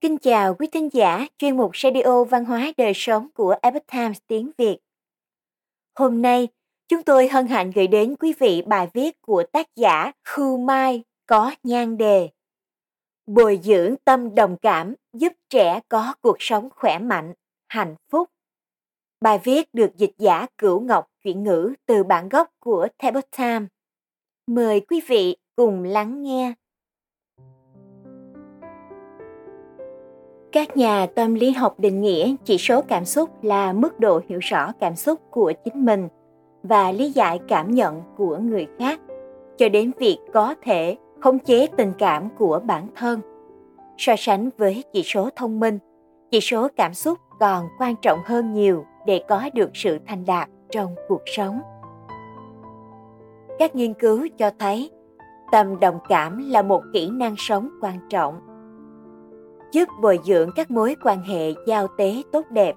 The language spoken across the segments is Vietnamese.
Kính chào quý thính giả chuyên mục Radio Văn hóa Đời Sống của Epoch Times tiếng Việt. Hôm nay, chúng tôi hân hạnh gửi đến quý vị bài viết của tác giả Khu Mai có nhan đề Bồi dưỡng tâm đồng cảm giúp trẻ có cuộc sống khỏe mạnh, hạnh phúc. Bài viết được dịch giả Cửu Ngọc chuyển ngữ từ bản gốc của Epoch Times. Mời quý vị cùng lắng nghe. Các nhà tâm lý học định nghĩa chỉ số cảm xúc là mức độ hiểu rõ cảm xúc của chính mình và lý giải cảm nhận của người khác cho đến việc có thể khống chế tình cảm của bản thân. So sánh với chỉ số thông minh, chỉ số cảm xúc còn quan trọng hơn nhiều để có được sự thành đạt trong cuộc sống. Các nghiên cứu cho thấy tâm đồng cảm là một kỹ năng sống quan trọng giúp bồi dưỡng các mối quan hệ giao tế tốt đẹp,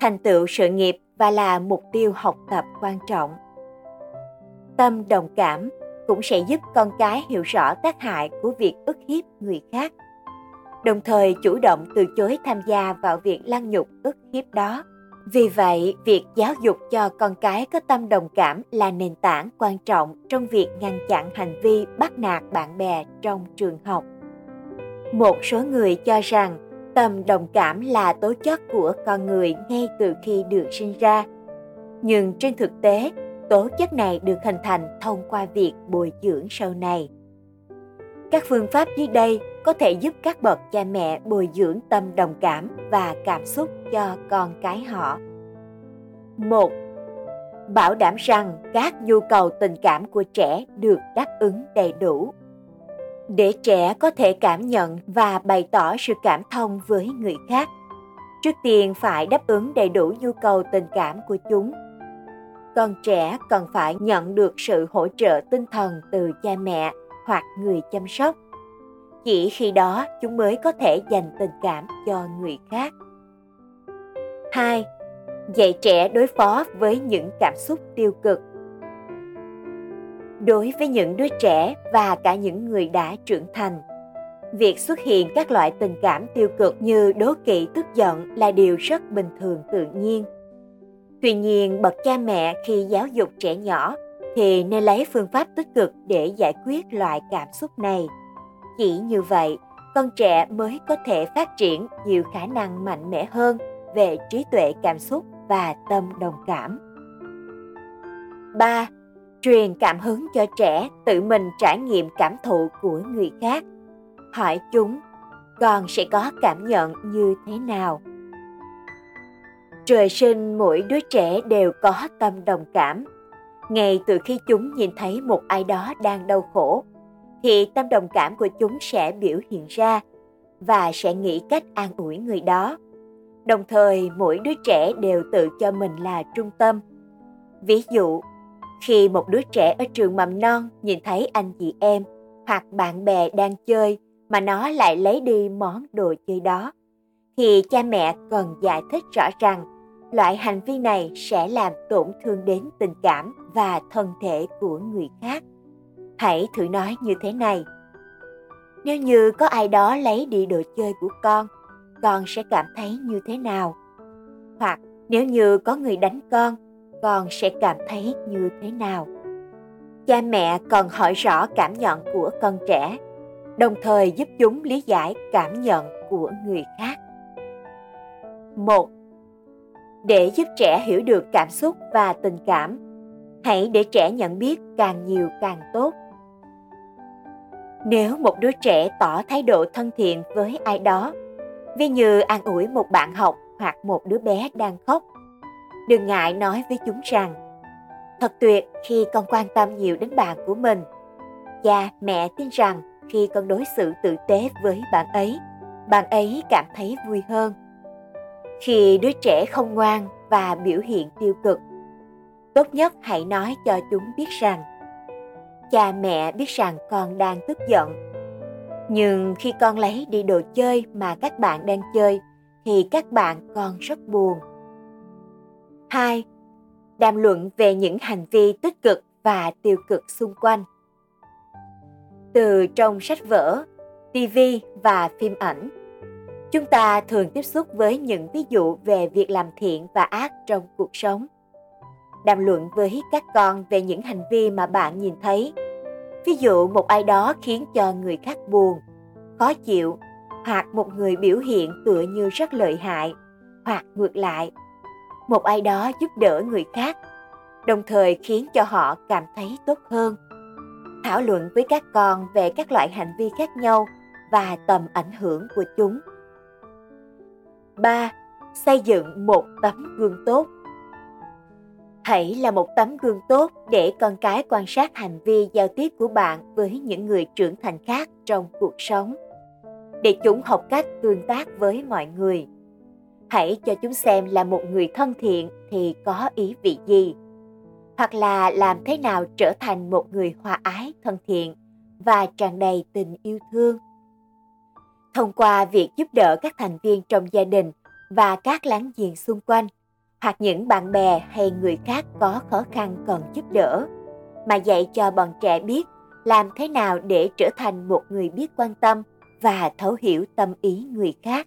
thành tựu sự nghiệp và là mục tiêu học tập quan trọng. Tâm đồng cảm cũng sẽ giúp con cái hiểu rõ tác hại của việc ức hiếp người khác, đồng thời chủ động từ chối tham gia vào việc lăng nhục ức hiếp đó. Vì vậy, việc giáo dục cho con cái có tâm đồng cảm là nền tảng quan trọng trong việc ngăn chặn hành vi bắt nạt bạn bè trong trường học một số người cho rằng tâm đồng cảm là tố chất của con người ngay từ khi được sinh ra. Nhưng trên thực tế, tố chất này được hình thành thông qua việc bồi dưỡng sau này. Các phương pháp dưới đây có thể giúp các bậc cha mẹ bồi dưỡng tâm đồng cảm và cảm xúc cho con cái họ. Một, bảo đảm rằng các nhu cầu tình cảm của trẻ được đáp ứng đầy đủ để trẻ có thể cảm nhận và bày tỏ sự cảm thông với người khác. Trước tiên phải đáp ứng đầy đủ nhu cầu tình cảm của chúng. Con trẻ cần phải nhận được sự hỗ trợ tinh thần từ cha mẹ hoặc người chăm sóc. Chỉ khi đó chúng mới có thể dành tình cảm cho người khác. 2. Dạy trẻ đối phó với những cảm xúc tiêu cực đối với những đứa trẻ và cả những người đã trưởng thành. Việc xuất hiện các loại tình cảm tiêu cực như đố kỵ, tức giận là điều rất bình thường tự nhiên. Tuy nhiên, bậc cha mẹ khi giáo dục trẻ nhỏ thì nên lấy phương pháp tích cực để giải quyết loại cảm xúc này. Chỉ như vậy, con trẻ mới có thể phát triển nhiều khả năng mạnh mẽ hơn về trí tuệ cảm xúc và tâm đồng cảm. 3 truyền cảm hứng cho trẻ, tự mình trải nghiệm cảm thụ của người khác. Hỏi chúng, con sẽ có cảm nhận như thế nào? Trời sinh mỗi đứa trẻ đều có tâm đồng cảm. Ngay từ khi chúng nhìn thấy một ai đó đang đau khổ, thì tâm đồng cảm của chúng sẽ biểu hiện ra và sẽ nghĩ cách an ủi người đó. Đồng thời, mỗi đứa trẻ đều tự cho mình là trung tâm. Ví dụ khi một đứa trẻ ở trường mầm non nhìn thấy anh chị em hoặc bạn bè đang chơi mà nó lại lấy đi món đồ chơi đó, thì cha mẹ cần giải thích rõ rằng loại hành vi này sẽ làm tổn thương đến tình cảm và thân thể của người khác. Hãy thử nói như thế này. Nếu như có ai đó lấy đi đồ chơi của con con sẽ cảm thấy như thế nào? Hoặc nếu như có người đánh con con sẽ cảm thấy như thế nào? Cha mẹ cần hỏi rõ cảm nhận của con trẻ, đồng thời giúp chúng lý giải cảm nhận của người khác. Một, để giúp trẻ hiểu được cảm xúc và tình cảm, hãy để trẻ nhận biết càng nhiều càng tốt. Nếu một đứa trẻ tỏ thái độ thân thiện với ai đó, ví như an ủi một bạn học hoặc một đứa bé đang khóc đừng ngại nói với chúng rằng, thật tuyệt khi con quan tâm nhiều đến bạn của mình. Cha mẹ tin rằng khi con đối xử tử tế với bạn ấy bạn ấy cảm thấy vui hơn. Khi đứa trẻ không ngoan và biểu hiện tiêu cực, tốt nhất hãy nói cho chúng biết rằng, cha mẹ biết rằng con đang tức giận. Nhưng khi con lấy đi đồ chơi mà các bạn đang chơi, thì các bạn còn rất buồn. 2. Đàm luận về những hành vi tích cực và tiêu cực xung quanh. Từ trong sách vở, TV và phim ảnh, Chúng ta thường tiếp xúc với những ví dụ về việc làm thiện và ác trong cuộc sống. Đàm luận với các con về những hành vi mà bạn nhìn thấy. Ví dụ một ai đó khiến cho người khác buồn, khó chịu hoặc một người biểu hiện tựa như rất lợi hại hoặc ngược lại một ai đó giúp đỡ người khác, đồng thời khiến cho họ cảm thấy tốt hơn. Thảo luận với các con về các loại hành vi khác nhau và tầm ảnh hưởng của chúng. 3. Xây dựng một tấm gương tốt. Hãy là một tấm gương tốt để con cái quan sát hành vi giao tiếp của bạn với những người trưởng thành khác trong cuộc sống, để chúng học cách tương tác với mọi người hãy cho chúng xem là một người thân thiện thì có ý vị gì hoặc là làm thế nào trở thành một người hòa ái, thân thiện và tràn đầy tình yêu thương thông qua việc giúp đỡ các thành viên trong gia đình và các láng giềng xung quanh, hoặc những bạn bè hay người khác có khó khăn cần giúp đỡ, mà dạy cho bọn trẻ biết làm thế nào để trở thành một người biết quan tâm và thấu hiểu tâm ý người khác.